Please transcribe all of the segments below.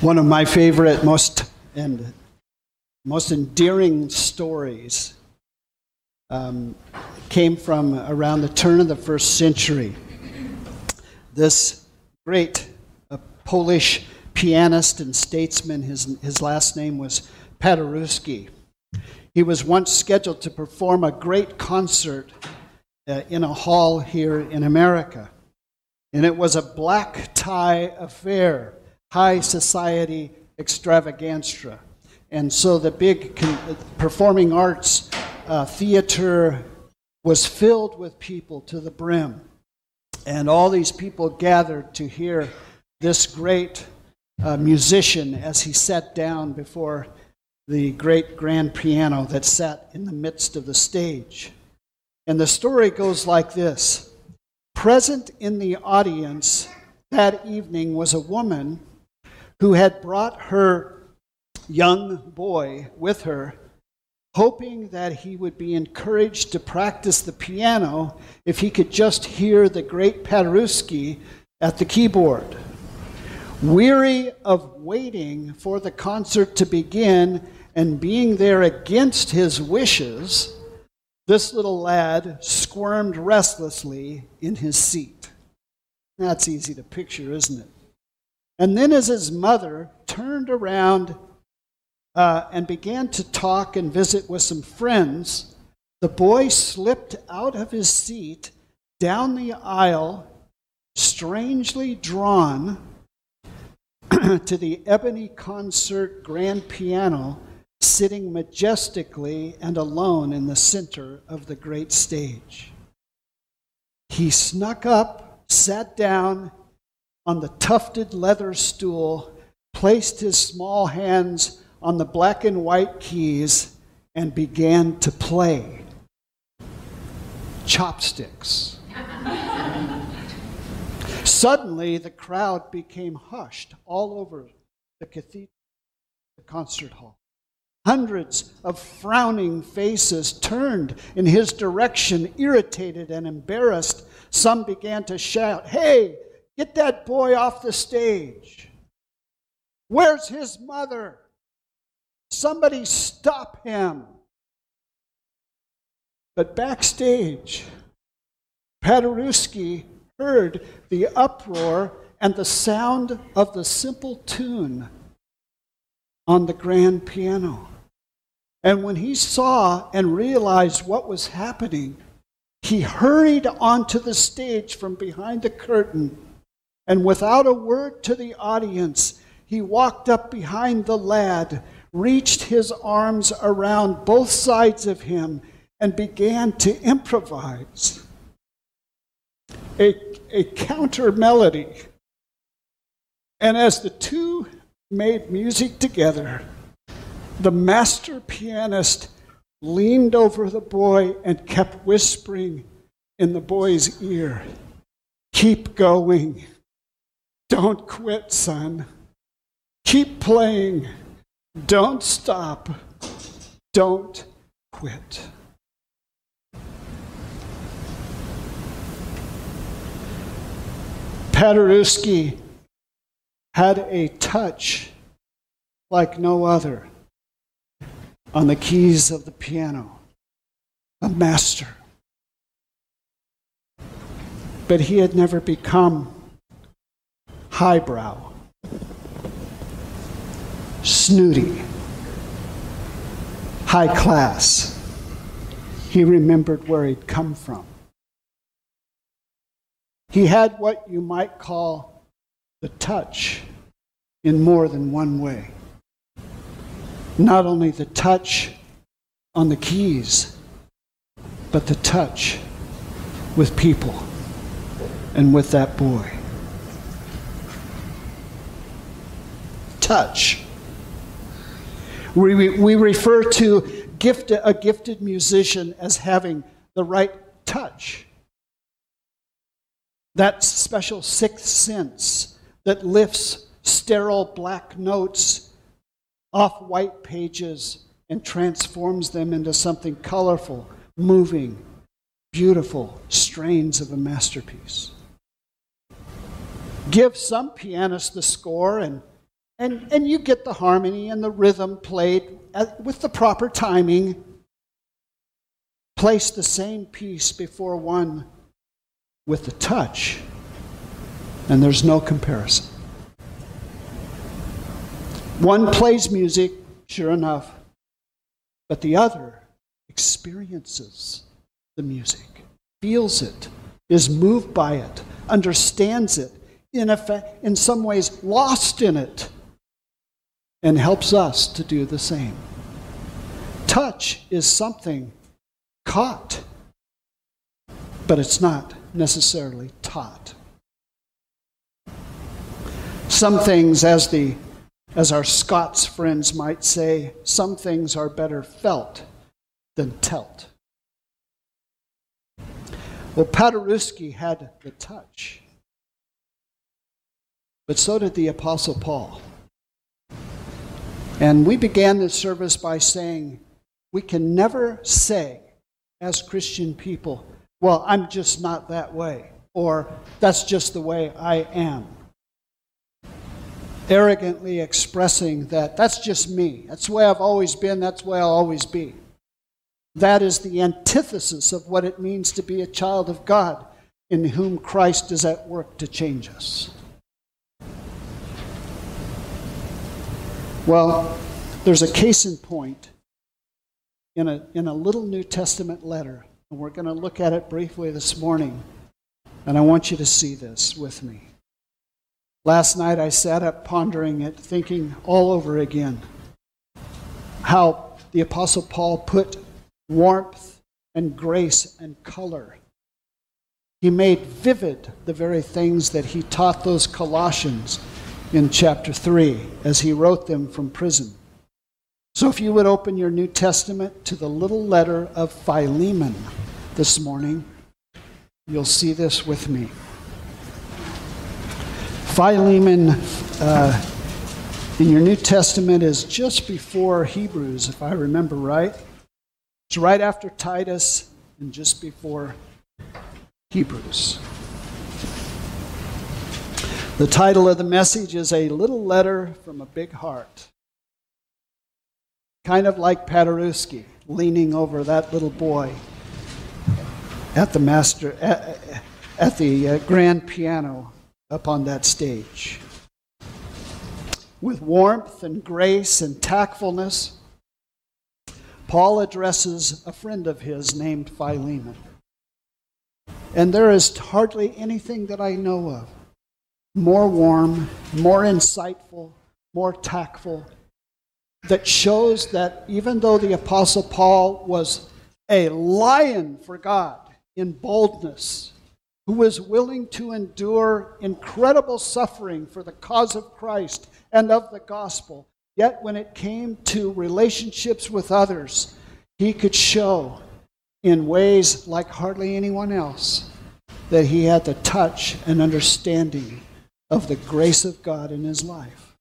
One of my favorite, most and most endearing stories um, came from around the turn of the first century. This great uh, Polish pianist and statesman, his, his last name was Paderewski. He was once scheduled to perform a great concert uh, in a hall here in America. And it was a black tie affair, high society extravaganza. And so the big con- performing arts uh, theater was filled with people to the brim. And all these people gathered to hear this great uh, musician as he sat down before the great grand piano that sat in the midst of the stage. And the story goes like this Present in the audience that evening was a woman who had brought her young boy with her, hoping that he would be encouraged to practice the piano if he could just hear the great Paderewski at the keyboard. Weary of waiting for the concert to begin and being there against his wishes, this little lad squirmed restlessly in his seat. That's easy to picture, isn't it? And then, as his mother turned around uh, and began to talk and visit with some friends, the boy slipped out of his seat down the aisle, strangely drawn to the ebony concert grand piano sitting majestically and alone in the center of the great stage. He snuck up, sat down on the tufted leather stool, placed his small hands on the black and white keys, and began to play. Chopsticks. Suddenly, the crowd became hushed all over the cathedral, the concert hall. Hundreds of frowning faces turned in his direction, irritated and embarrassed. Some began to shout, Hey, get that boy off the stage. Where's his mother? Somebody stop him. But backstage, Paderewski heard the uproar and the sound of the simple tune on the grand piano. And when he saw and realized what was happening, he hurried onto the stage from behind the curtain, and without a word to the audience, he walked up behind the lad, reached his arms around both sides of him, and began to improvise a, a counter melody. And as the two made music together, the master pianist leaned over the boy and kept whispering in the boy's ear Keep going. Don't quit, son. Keep playing. Don't stop. Don't quit. Paderewski had a touch like no other on the keys of the piano, a master. But he had never become highbrow, snooty, high class. He remembered where he'd come from. He had what you might call the touch in more than one way not only the touch on the keys, but the touch with people and with that boy. Touch. We, we refer to a gifted musician as having the right touch. That special sixth sense that lifts sterile black notes off white pages and transforms them into something colorful, moving, beautiful strains of a masterpiece. Give some pianists the score and, and, and you get the harmony and the rhythm played with the proper timing. Place the same piece before one with the touch, and there's no comparison. One plays music, sure enough, but the other experiences the music, feels it, is moved by it, understands it, in, effect, in some ways lost in it, and helps us to do the same. Touch is something caught, but it's not necessarily taught. Some things, as the as our Scots friends might say, some things are better felt than telt. Well, Paderewski had the touch, but so did the Apostle Paul. And we began this service by saying, we can never say, as Christian people, well, I'm just not that way, or that's just the way I am. Arrogantly expressing that that's just me. That's the way I've always been, that's the way I'll always be. That is the antithesis of what it means to be a child of God in whom Christ is at work to change us. Well, there's a case in point in a, in a little New Testament letter, and we're going to look at it briefly this morning. And I want you to see this with me. Last night I sat up pondering it, thinking all over again how the Apostle Paul put warmth and grace and color. He made vivid the very things that he taught those Colossians in chapter 3 as he wrote them from prison. So if you would open your New Testament to the little letter of Philemon this morning, you'll see this with me. Philemon uh, in your New Testament is just before Hebrews, if I remember right. It's right after Titus and just before Hebrews. The title of the message is A Little Letter from a Big Heart kind of like Paderewski, leaning over that little boy at the master at, at the uh, grand piano up on that stage. With warmth and grace and tactfulness, Paul addresses a friend of his named Philemon. And there is hardly anything that I know of more warm, more insightful, more tactful that shows that even though the Apostle Paul was a lion for God in boldness, who was willing to endure incredible suffering for the cause of Christ and of the gospel, yet when it came to relationships with others, he could show in ways like hardly anyone else that he had the touch and understanding of the grace of God in his life.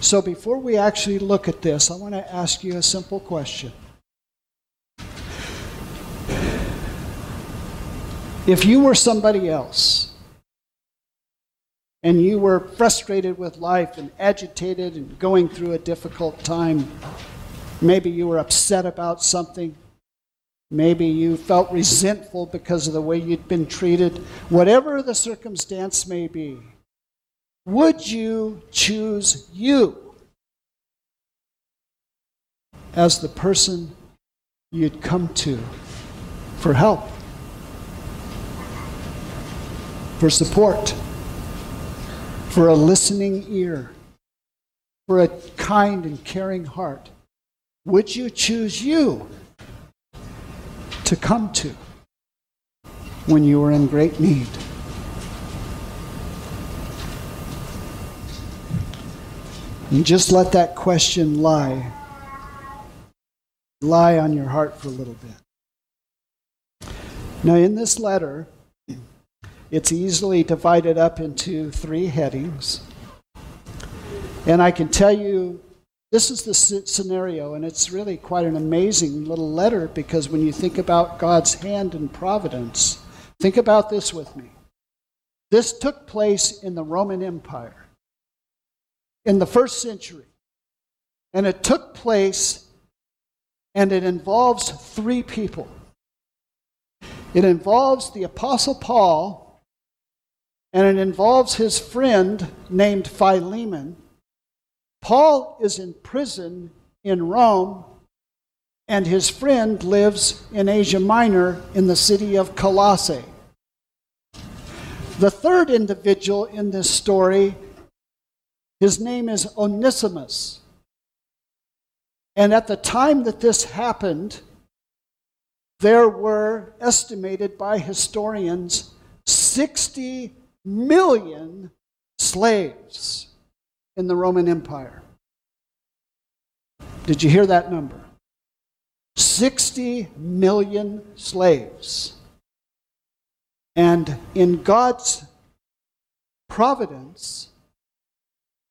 So before we actually look at this, I want to ask you a simple question. If you were somebody else, and you were frustrated with life and agitated and going through a difficult time, maybe you were upset about something, maybe you felt resentful because of the way you'd been treated, whatever the circumstance may be, would you choose you as the person you'd come to for help, for support, for a listening ear, for a kind and caring heart? Would you choose you to come to when you are in great need? And just let that question lie. Lie on your heart for a little bit. Now, in this letter, it's easily divided up into three headings. And I can tell you this is the scenario, and it's really quite an amazing little letter because when you think about God's hand and providence, think about this with me. This took place in the Roman Empire. in the first century. And it took place, and it involves three people. It involves the Apostle Paul, and it involves his friend named Philemon. Paul is in prison in Rome, and his friend lives in Asia Minor in the city of Colossae. The third individual in this story, his name is Onesimus. And at the time that this happened, there were estimated by historians 60 million slaves in the Roman Empire. Did you hear that number? 60 million slaves. And in God's providence,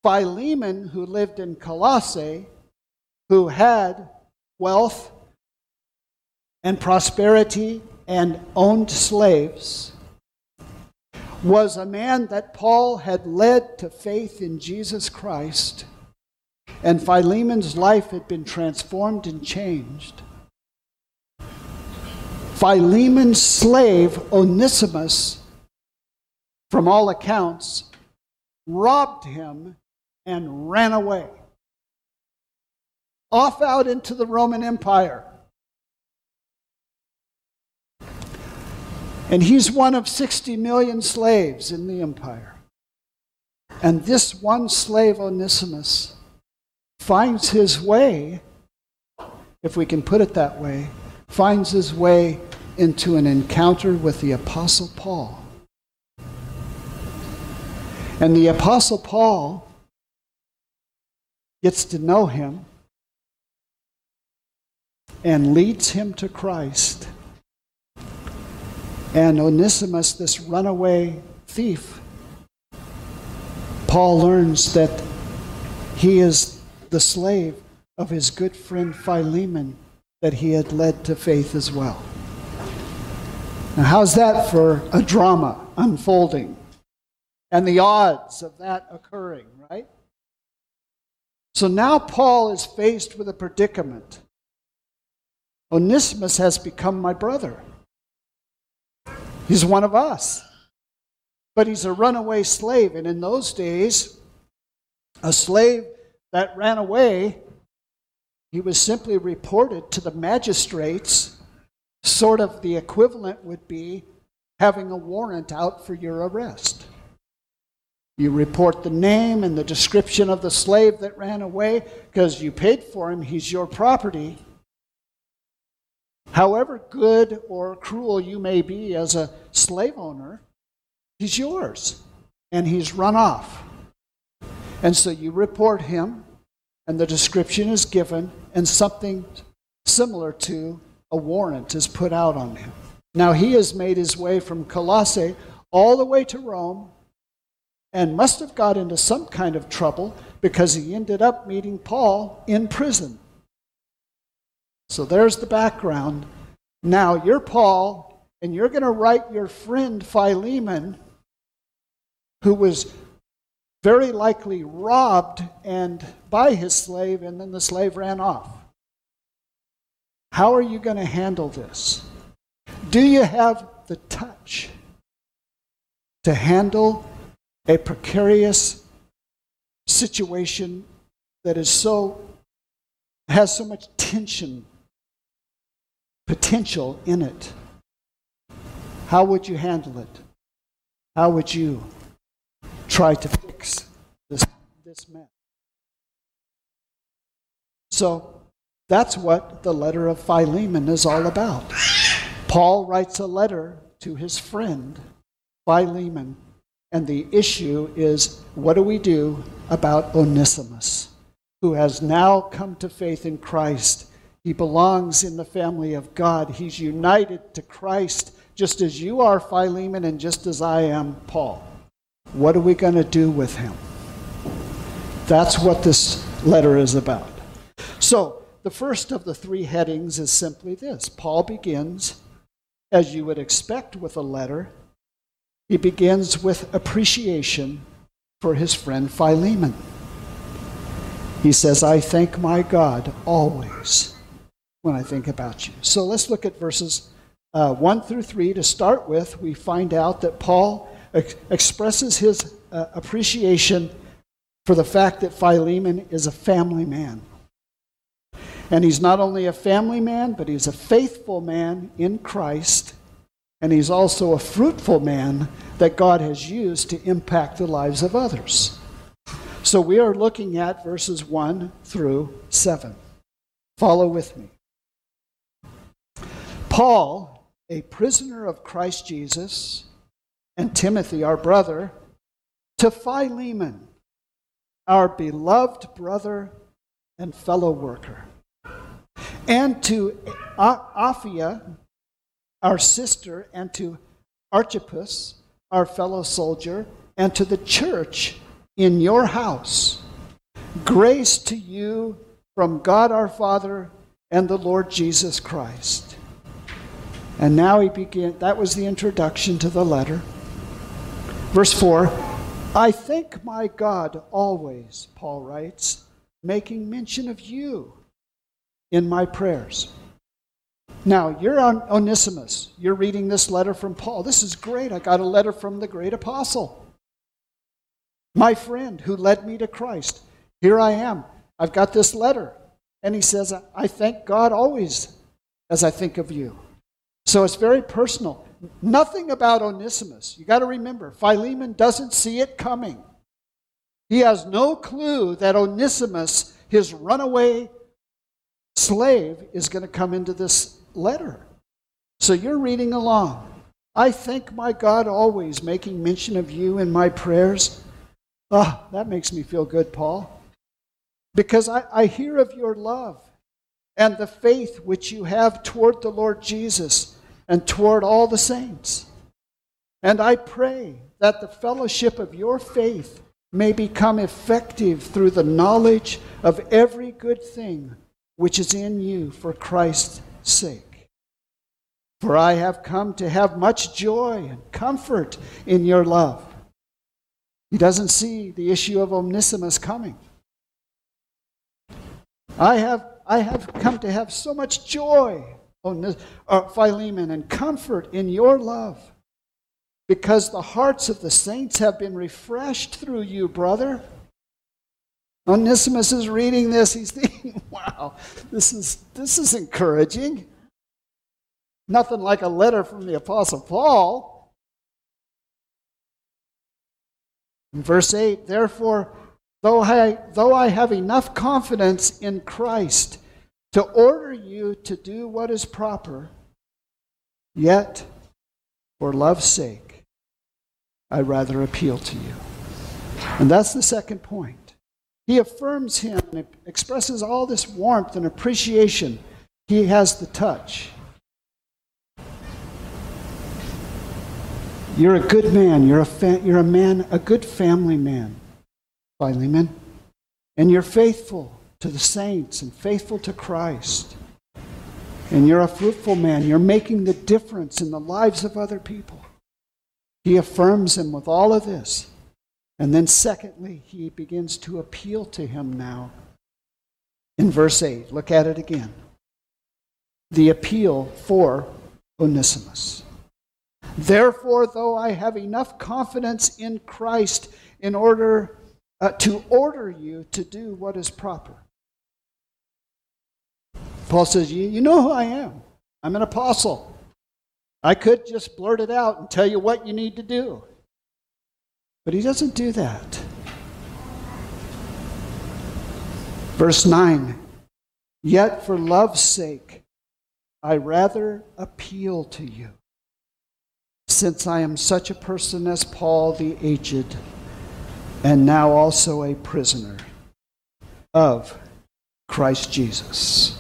Philemon, who lived in Colossae, who had wealth and prosperity and owned slaves, was a man that Paul had led to faith in Jesus Christ. And Philemon's life had been transformed and changed. Philemon's slave, Onesimus, from all accounts, robbed him and ran away. Off out into the Roman Empire. And he's one of 60 million slaves in the empire. And this one slave, Onesimus, finds his way, if we can put it that way, finds his way into an encounter with the Apostle Paul. And the Apostle Paul gets to know him and leads him to Christ. And Onesimus, this runaway thief, Paul learns that he is the slave of his good friend Philemon that he had led to faith as well. Now, how's that for a drama unfolding? And the odds of that occurring, right? So now Paul is faced with a predicament. Onesimus has become my brother. He's one of us. But he's a runaway slave. And in those days, a slave that ran away he was simply reported to the magistrates. Sort of the equivalent would be having a warrant out for your arrest. You report the name and the description of the slave that ran away because you paid for him, he's your property. However good or cruel you may be as a slave owner, he's yours and he's run off. And so you report him and the description is given, and something similar to a warrant is put out on him. Now he has made his way from Colossae all the way to Rome and must have got into some kind of trouble because he ended up meeting Paul in prison. So there's the background. Now you're Paul, and you're going to write your friend Philemon, who was very likely robbed and by his slave and then the slave ran off how are you going to handle this do you have the touch to handle a precarious situation that is so has so much tension potential in it how would you handle it how would you try to fix this, this mess. So that's what the letter of Philemon is all about. Paul writes a letter to his friend Philemon, and the issue is what do we do about Onesimus, who has now come to faith in Christ? He belongs in the family of God. He's united to Christ just as you are, Philemon, and just as I am, Paul. What are we going to do with him? That's what this letter is about. So, the first of the three headings is simply this Paul begins, as you would expect with a letter, he begins with appreciation for his friend Philemon. He says, I thank my God always when I think about you. So let's look at verses uh, 1 through 3 to start with. We find out that Paul ex- expresses his uh, appreciation for the fact that Philemon is a family man. And he's not only a family man, but he's a faithful man in Christ. And he's also a fruitful man that God has used to impact the lives of others. So we are looking at verses 1 through 7. Follow with me. Paul, a prisoner of Christ Jesus, and Timothy, our brother, to Philemon, our beloved brother and fellow worker, and to Apphia, our sister, and to Archippus, our fellow soldier, and to the church in your house. Grace to you from God our Father and the Lord Jesus Christ. And now he began, that was the introduction to the letter. Verse 4 I thank my God always, Paul writes, making mention of you in my prayers. Now, you're on Onesimus. You're reading this letter from Paul. This is great. I got a letter from the great apostle, my friend who led me to Christ. Here I am. I've got this letter. And he says, I thank God always as I think of you. So it's very personal. Nothing about Onesimus. You got to remember, Philemon doesn't see it coming. He has no clue that Onesimus, his runaway slave, is going to come into this letter. So you're reading along. I thank my God always, making mention of you in my prayers. Ah, oh, that makes me feel good, Paul. Because I, I hear of your love and the faith which you have toward the Lord Jesus and toward all the saints. And I pray that the fellowship of your faith may become effective through the knowledge of every good thing which is in you for Christ's sake. For I have come to have much joy and comfort in your love. He doesn't see the issue of Onesimus coming. I have, I have come to have so much joy Philemon, and comfort in your love, because the hearts of the saints have been refreshed through you, brother. Onesimus is reading this. He's thinking, wow, this is, this is encouraging. Nothing like a letter from the Apostle Paul. In verse 8, therefore, though I, though I have enough confidence in Christ to order you to do what is proper, yet, for love's sake, I rather appeal to you. And that's the second point. He affirms him and expresses all this warmth and appreciation. He has the touch. You're a good man. You're a, fa- you're a man, a good family man, Philemon. And you're faithful to the saints and faithful to Christ. And you're a fruitful man. You're making the difference in the lives of other people. He affirms him with all of this. And then, secondly, he begins to appeal to him now. In verse 8, look at it again. The appeal for Onesimus. Therefore, though I have enough confidence in Christ in order uh, to order you to do what is proper, Paul says, you, know who I am. I'm an apostle. I could just blurt it out and tell you what you need to do. But he doesn't do that. Verse 9 Yet for love's sake, I rather appeal to you, since I am such a person as Paul the aged, and now also a prisoner of Christ Jesus.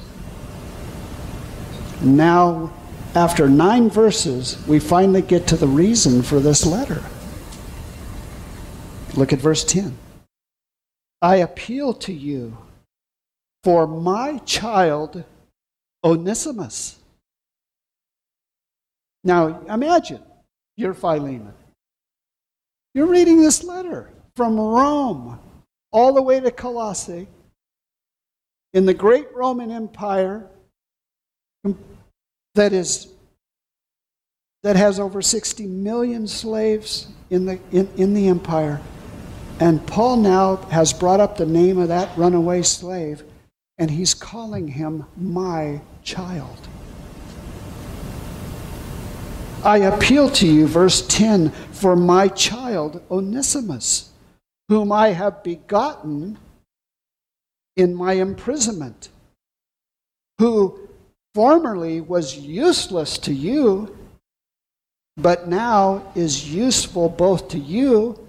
Now, after nine verses, we finally get to the reason for this letter. Look at verse 10. I appeal to you for my child Onesimus. Now, imagine you're Philemon. You're reading this letter from Rome all the way to Colossae, in the great Roman Empire that is that has over 60 million slaves in the, in, in the empire. And Paul now has brought up the name of that runaway slave, and he's calling him my child. I appeal to you, verse 10, for my child Onesimus, whom I have begotten in my imprisonment, who formerly was useless to you, but now is useful both to you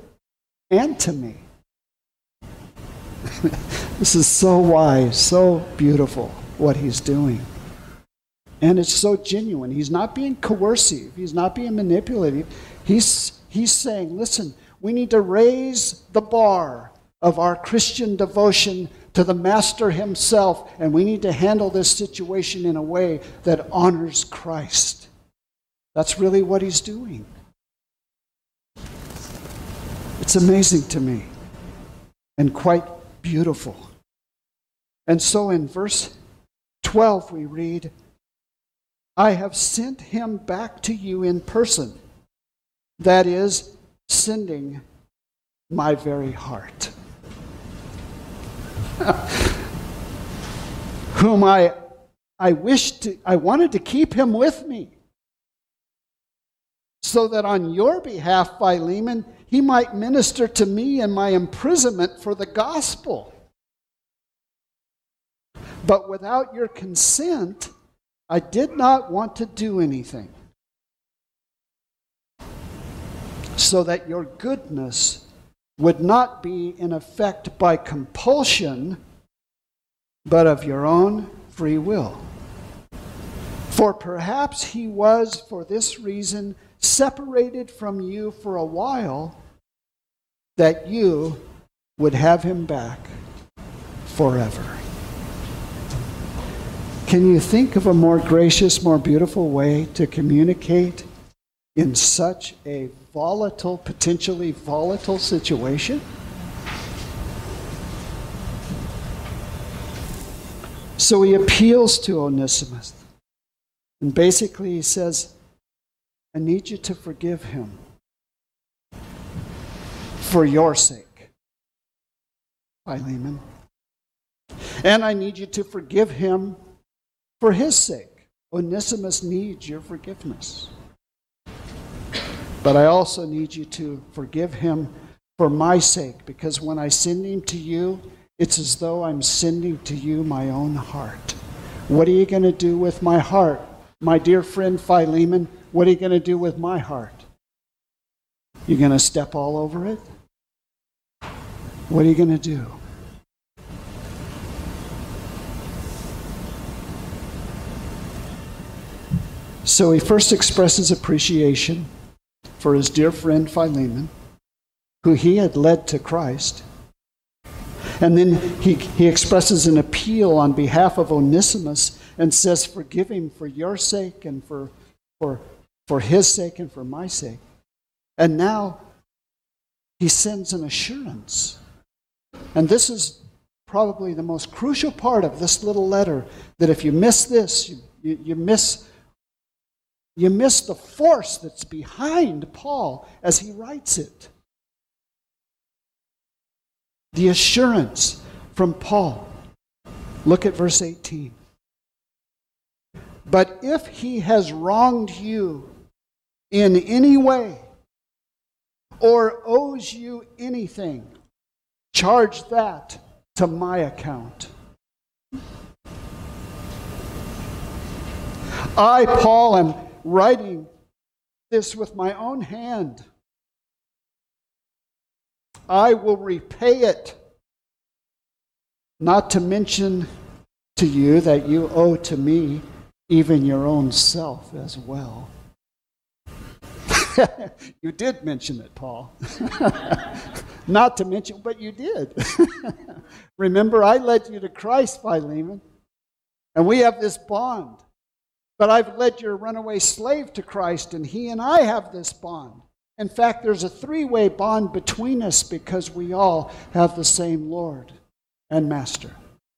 and to me. this is so wise, so beautiful what he's doing. And it's so genuine. He's not being coercive, he's not being manipulative. He's, he's saying, listen, we need to raise the bar of our Christian devotion to the Master Himself, and we need to handle this situation in a way that honors Christ. That's really what He's doing. It's amazing to me and quite beautiful. And so in verse 12, we read, I have sent him back to you in person. That is, sending my very heart. Whom I, I wished to, I wanted to keep him with me. So that on your behalf, Philemon, he might minister to me in my imprisonment for the gospel. But without your consent, I did not want to do anything so that your goodness would not be in effect by compulsion, but of your own free will. For perhaps he was, for this reason, separated from you for a while, that you would have him back forever. Can you think of a more gracious, more beautiful way to communicate in such a volatile, potentially volatile situation? So he appeals to Onesimus. And basically, he says, I need you to forgive him for your sake, Philemon. And I need you to forgive him for his sake. Onesimus needs your forgiveness. But I also need you to forgive him for my sake, because when I send him to you, it's as though I'm sending to you my own heart. What are you going to do with my heart? My dear friend Philemon, what are you going to do with my heart? You going to step all over it? What are you going to do? So he first expresses appreciation for his dear friend Philemon, who he had led to Christ. And then he, he expresses an appeal on behalf of Onesimus and says, Forgive him for your sake and for, for, for his sake and for my sake. And now he sends an assurance. And this is probably the most crucial part of this little letter that if you miss this, you, you, you miss you miss the force that's behind Paul as he writes it. The assurance from Paul. Look at verse 18. But if he has wronged you in any way or owes you anything, charge that to my account. I, Paul, am writing this with my own hand. I will repay it. Not to mention to you that you owe to me even your own self as well. you did mention it, Paul. Not to mention, but you did. Remember, I led you to Christ, Philemon, and we have this bond. But I've led your runaway slave to Christ, and he and I have this bond. In fact, there's a three way bond between us because we all have the same Lord and Master.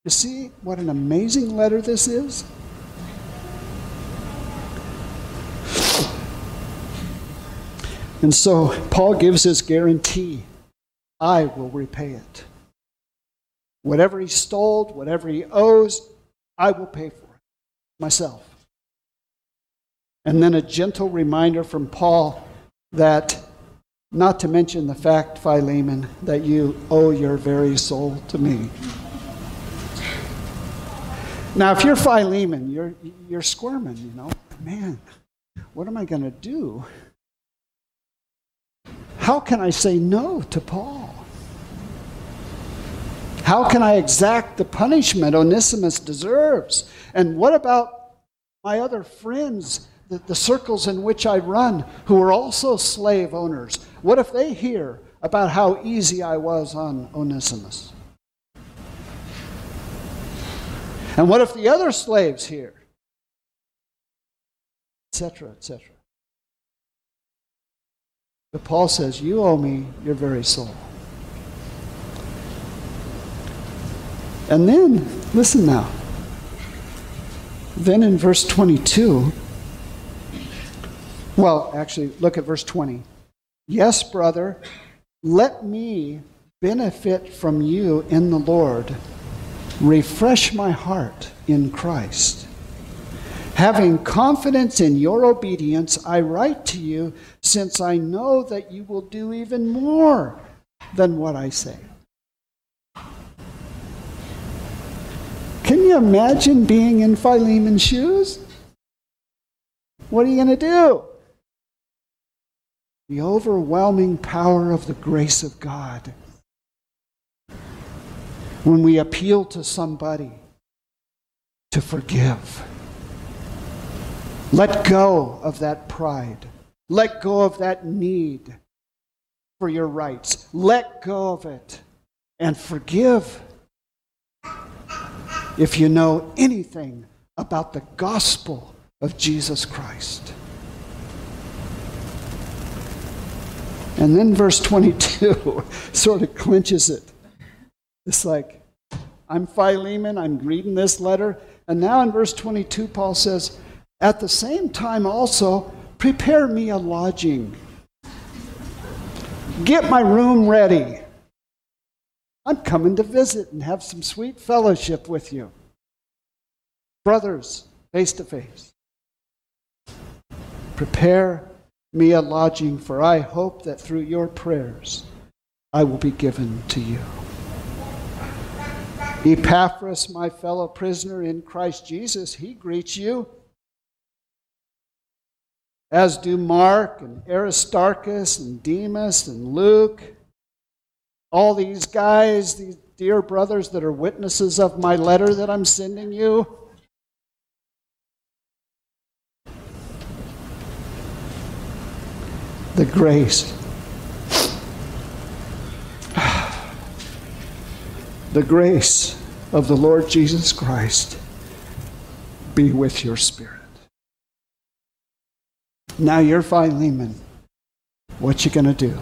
You see what an amazing letter this is? And so Paul gives his guarantee I will repay it. Whatever he stole, whatever he owes, I will pay for it myself. And then a gentle reminder from Paul that, not to mention the fact, Philemon, that you owe your very soul to me. Now, if you're Philemon, you're, you're squirming, you know, man, what am I going to do? How can I say no to Paul? How can I exact the punishment Onesimus deserves? And what about my other friends, the, the circles in which I run, who are also slave owners? What if they hear about how easy I was on Onesimus? And what if the other slaves hear? Etc., etc. But Paul says, You owe me your very soul. And then, listen now. Then in verse 22, well, actually, look at verse 20. Yes, brother, let me benefit from you in the Lord. Refresh my heart in Christ. Having confidence in your obedience, I write to you, since I know that you will do even more than what I say. Can you imagine being in Philemon's shoes? What are you going to do? The overwhelming power of the grace of God. When we appeal to somebody to forgive let go of that pride. Let go of that need for your rights. Let go of it and forgive. If you know anything about the gospel of Jesus Christ. And then verse 22 sort of clinches it. It's like, I'm Philemon, I'm reading this letter. And now in verse 22, Paul says, at the same time, also, prepare me a lodging. Get my room ready. I'm coming to visit and have some sweet fellowship with you. Brothers, face to face. Prepare me a lodging, for I hope that through your prayers I will be given to you. Epaphras, my fellow prisoner in Christ Jesus, he greets you as do Mark and Aristarchus and Demas and Luke. All these guys, these dear brothers that are witnesses of my letter that I'm sending you. Grace. The grace of the Lord Jesus Christ be with your spirit. Now you're Philemon. What you gonna do?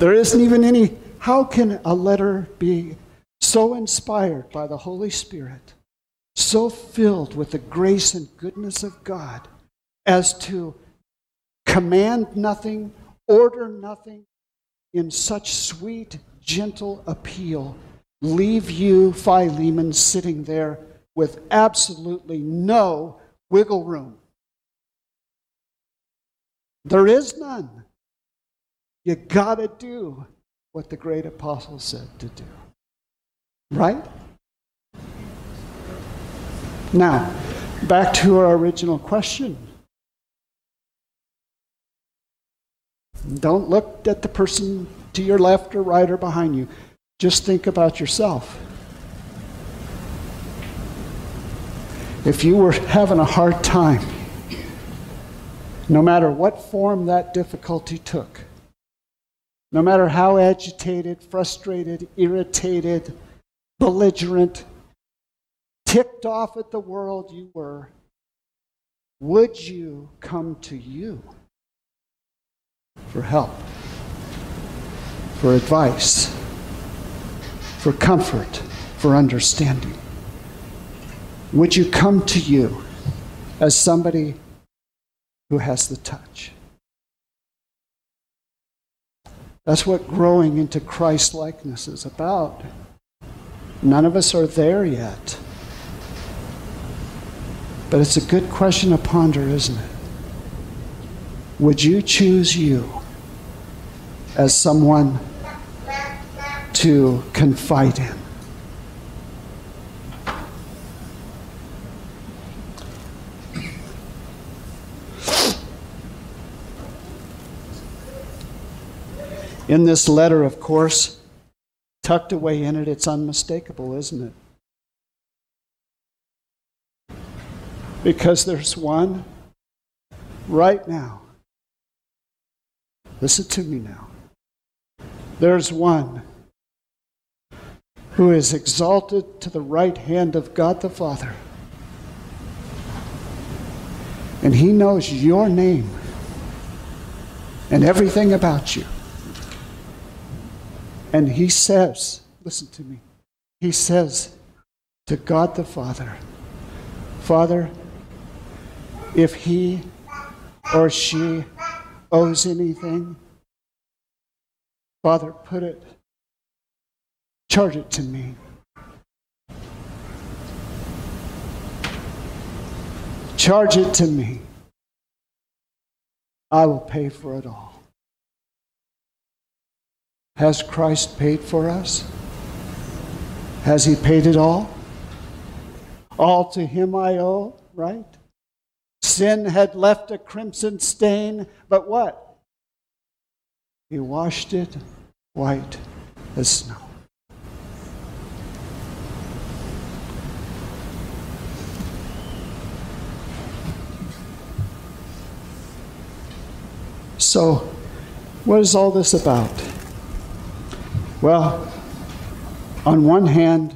there isn't even any. How can a letter be so inspired by the Holy Spirit, so filled with the grace and goodness of God, as to command nothing, order nothing, in such sweet, gentle appeal, leave you, Philemon, sitting there with absolutely no wiggle room? There is none. You got to do what the great apostle said to do. Right? Now, back to our original question. Don't look at the person to your left or right or behind you. Just think about yourself. If you were having a hard time, no matter what form that difficulty took, no matter how agitated, frustrated, irritated, belligerent, ticked off at the world you were, would you come to you for help, for advice, for comfort, for understanding. Would you come to you as somebody who has the touch? That's what growing into Christ likeness is about. None of us are there yet. But it's a good question to ponder, isn't it? Would you choose you as someone to confide in? In this letter, of course, tucked away in it, it's unmistakable, isn't it? Because there's one right now. Listen to me now. There's one who is exalted to the right hand of God the Father. And he knows your name and everything about you. And he says, listen to me, he says to God the Father, Father, if he or she owes anything, Father, put it, charge it to me. Charge it to me. I will pay for it all. Has Christ paid for us? Has He paid it all? All to Him I owe, right? Sin had left a crimson stain, but what? He washed it white as snow. So, what is all this about? Well, on one hand,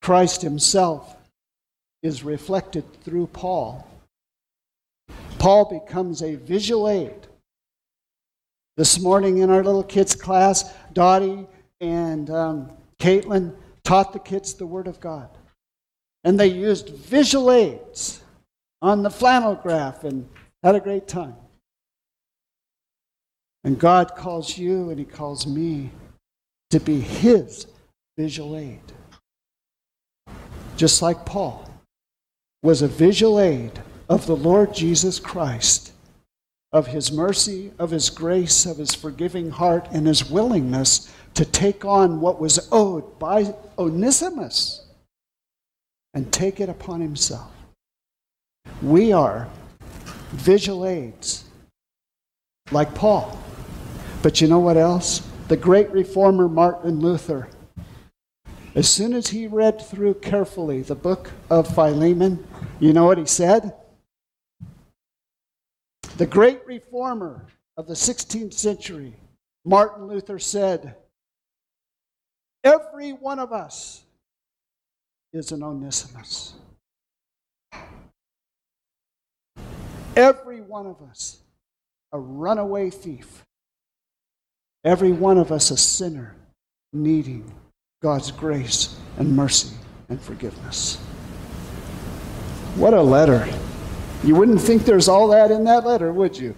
Christ himself is reflected through Paul. Paul becomes a visual aid. This morning in our little kids' class, Dottie and um, Caitlin taught the kids the Word of God. And they used visual aids on the flannel graph and had a great time. And God calls you and He calls me to be His visual aid. Just like Paul was a visual aid of the Lord Jesus Christ, of His mercy, of His grace, of His forgiving heart, and His willingness to take on what was owed by Onesimus and take it upon Himself. We are visual aids like Paul. But you know what else? The great reformer Martin Luther, as soon as he read through carefully the book of Philemon, you know what he said? The great reformer of the 16th century, Martin Luther said, Every one of us is an Onesimus. Every one of us, a runaway thief. Every one of us a sinner needing God's grace and mercy and forgiveness. What a letter. You wouldn't think there's all that in that letter, would you?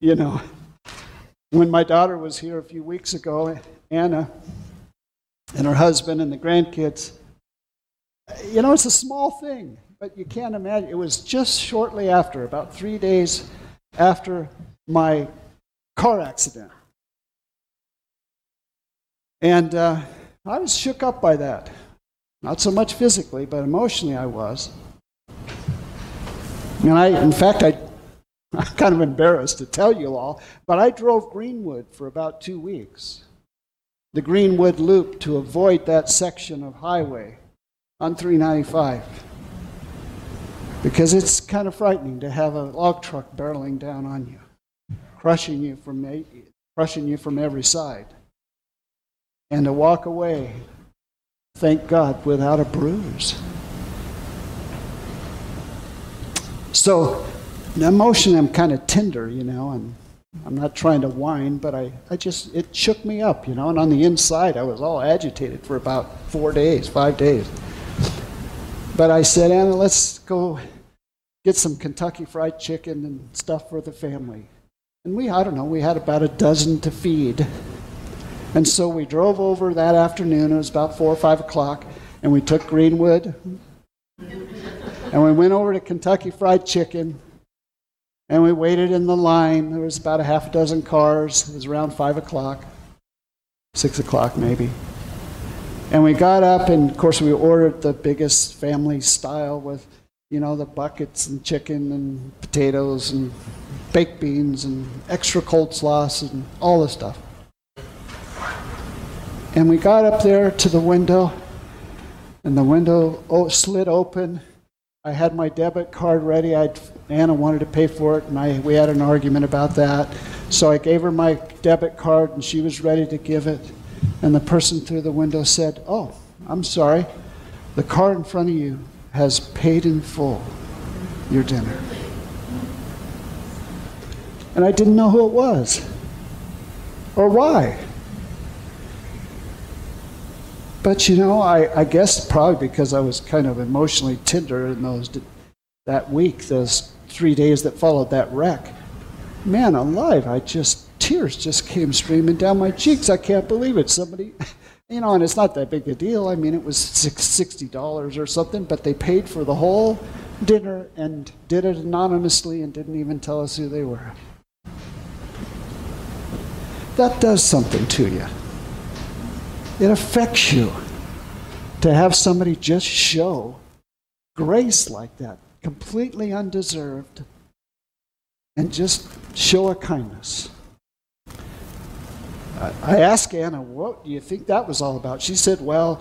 You know, when my daughter was here a few weeks ago, Anna, and her husband and the grandkids, you know, it's a small thing. But you can't imagine. It was just shortly after, about three days after my car accident. And uh, I was shook up by that. Not so much physically, but emotionally I was. And I, in fact, I, I'm kind of embarrassed to tell you all, but I drove Greenwood for about two weeks. The Greenwood Loop to avoid that section of highway on 395 because it's kind of frightening to have a log truck barreling down on you, crushing you from, crushing you from every side, and to walk away, thank God, without a bruise. So, emotion, I'm kind of tender, you know, and I'm not trying to whine, but I, I just, it shook me up, you know, and on the inside I was all agitated for about four days, five days. But I said, Anna, let's go get some Kentucky Fried Chicken and stuff for the family. And we, I don't know, we had about a dozen to feed. And so we drove over that afternoon, it was about four or five o'clock, and we took Greenwood. And we went over to Kentucky Fried Chicken, and we waited in the line. There was about a half a dozen cars. It was around five o'clock, six o'clock maybe. And we got up, and of course, we ordered the biggest family style with, you know, the buckets and chicken and potatoes and baked beans and extra cold sauce and all this stuff. And we got up there to the window, and the window slid open. I had my debit card ready. I'd, Anna wanted to pay for it, and I, we had an argument about that. So I gave her my debit card, and she was ready to give it. And the person through the window said, Oh, I'm sorry. The car in front of you has paid in full your dinner. And I didn't know who it was or why. But you know, I, I guess probably because I was kind of emotionally tender in those that week, those three days that followed that wreck. Man alive, I just tears just came streaming down my cheeks. I can't believe it. Somebody, you know, and it's not that big a deal. I mean, it was $60 or something, but they paid for the whole dinner and did it anonymously and didn't even tell us who they were. That does something to you. It affects you to have somebody just show grace like that, completely undeserved, and just show a kindness. I asked Anna, what do you think that was all about? She said, well,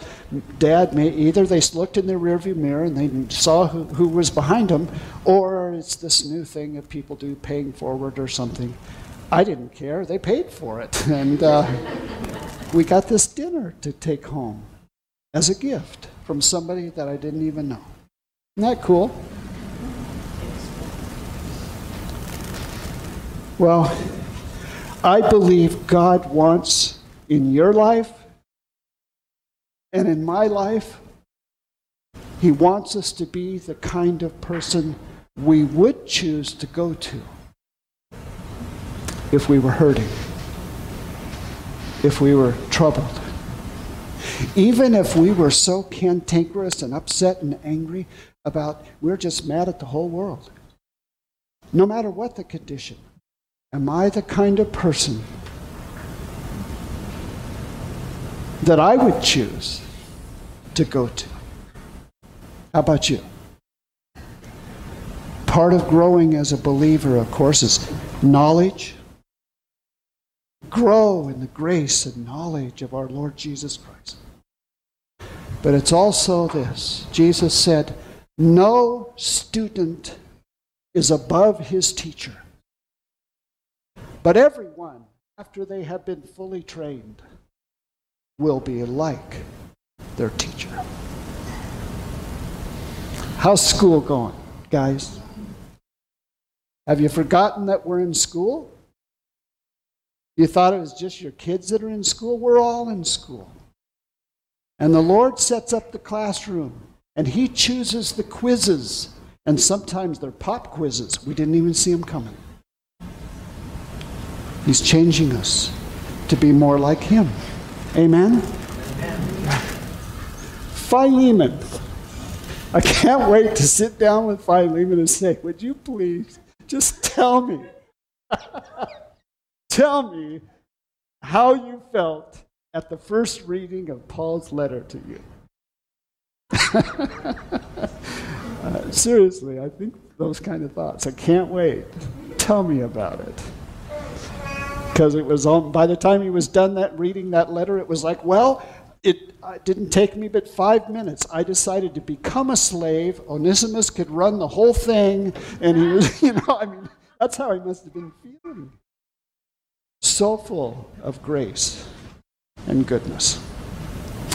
Dad, either they looked in their rearview mirror and they saw who, who was behind them, or it's this new thing that people do, paying forward or something. I didn't care. They paid for it. And uh, we got this dinner to take home as a gift from somebody that I didn't even know. Isn't that cool? Well, I believe God wants in your life and in my life, He wants us to be the kind of person we would choose to go to if we were hurting, if we were troubled. Even if we were so cantankerous and upset and angry about, we're just mad at the whole world. No matter what the condition. Am I the kind of person that I would choose to go to? How about you? Part of growing as a believer, of course, is knowledge. Grow in the grace and knowledge of our Lord Jesus Christ. But it's also this Jesus said, No student is above his teacher. But everyone, after they have been fully trained, will be like their teacher. How's school going, guys? Have you forgotten that we're in school? You thought it was just your kids that are in school? We're all in school. And the Lord sets up the classroom, and He chooses the quizzes. And sometimes they're pop quizzes. We didn't even see them coming. He's changing us to be more like Him. Amen? Amen. Philemon. I can't wait to sit down with Philemon and say, Would you please just tell me, tell me how you felt at the first reading of Paul's letter to you? uh, seriously, I think those kind of thoughts. I can't wait. Tell me about it because it was on, by the time he was done that reading that letter, it was like, well, it, it didn't take me but five minutes. I decided to become a slave. Onesimus could run the whole thing, and he was, you know, I mean, that's how he must have been feeling. So full of grace and goodness.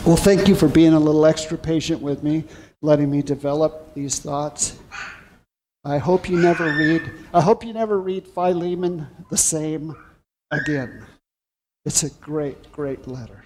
Well, thank you for being a little extra patient with me, letting me develop these thoughts. I hope you never read. I hope you never read Philemon the same again. It's a great, great letter.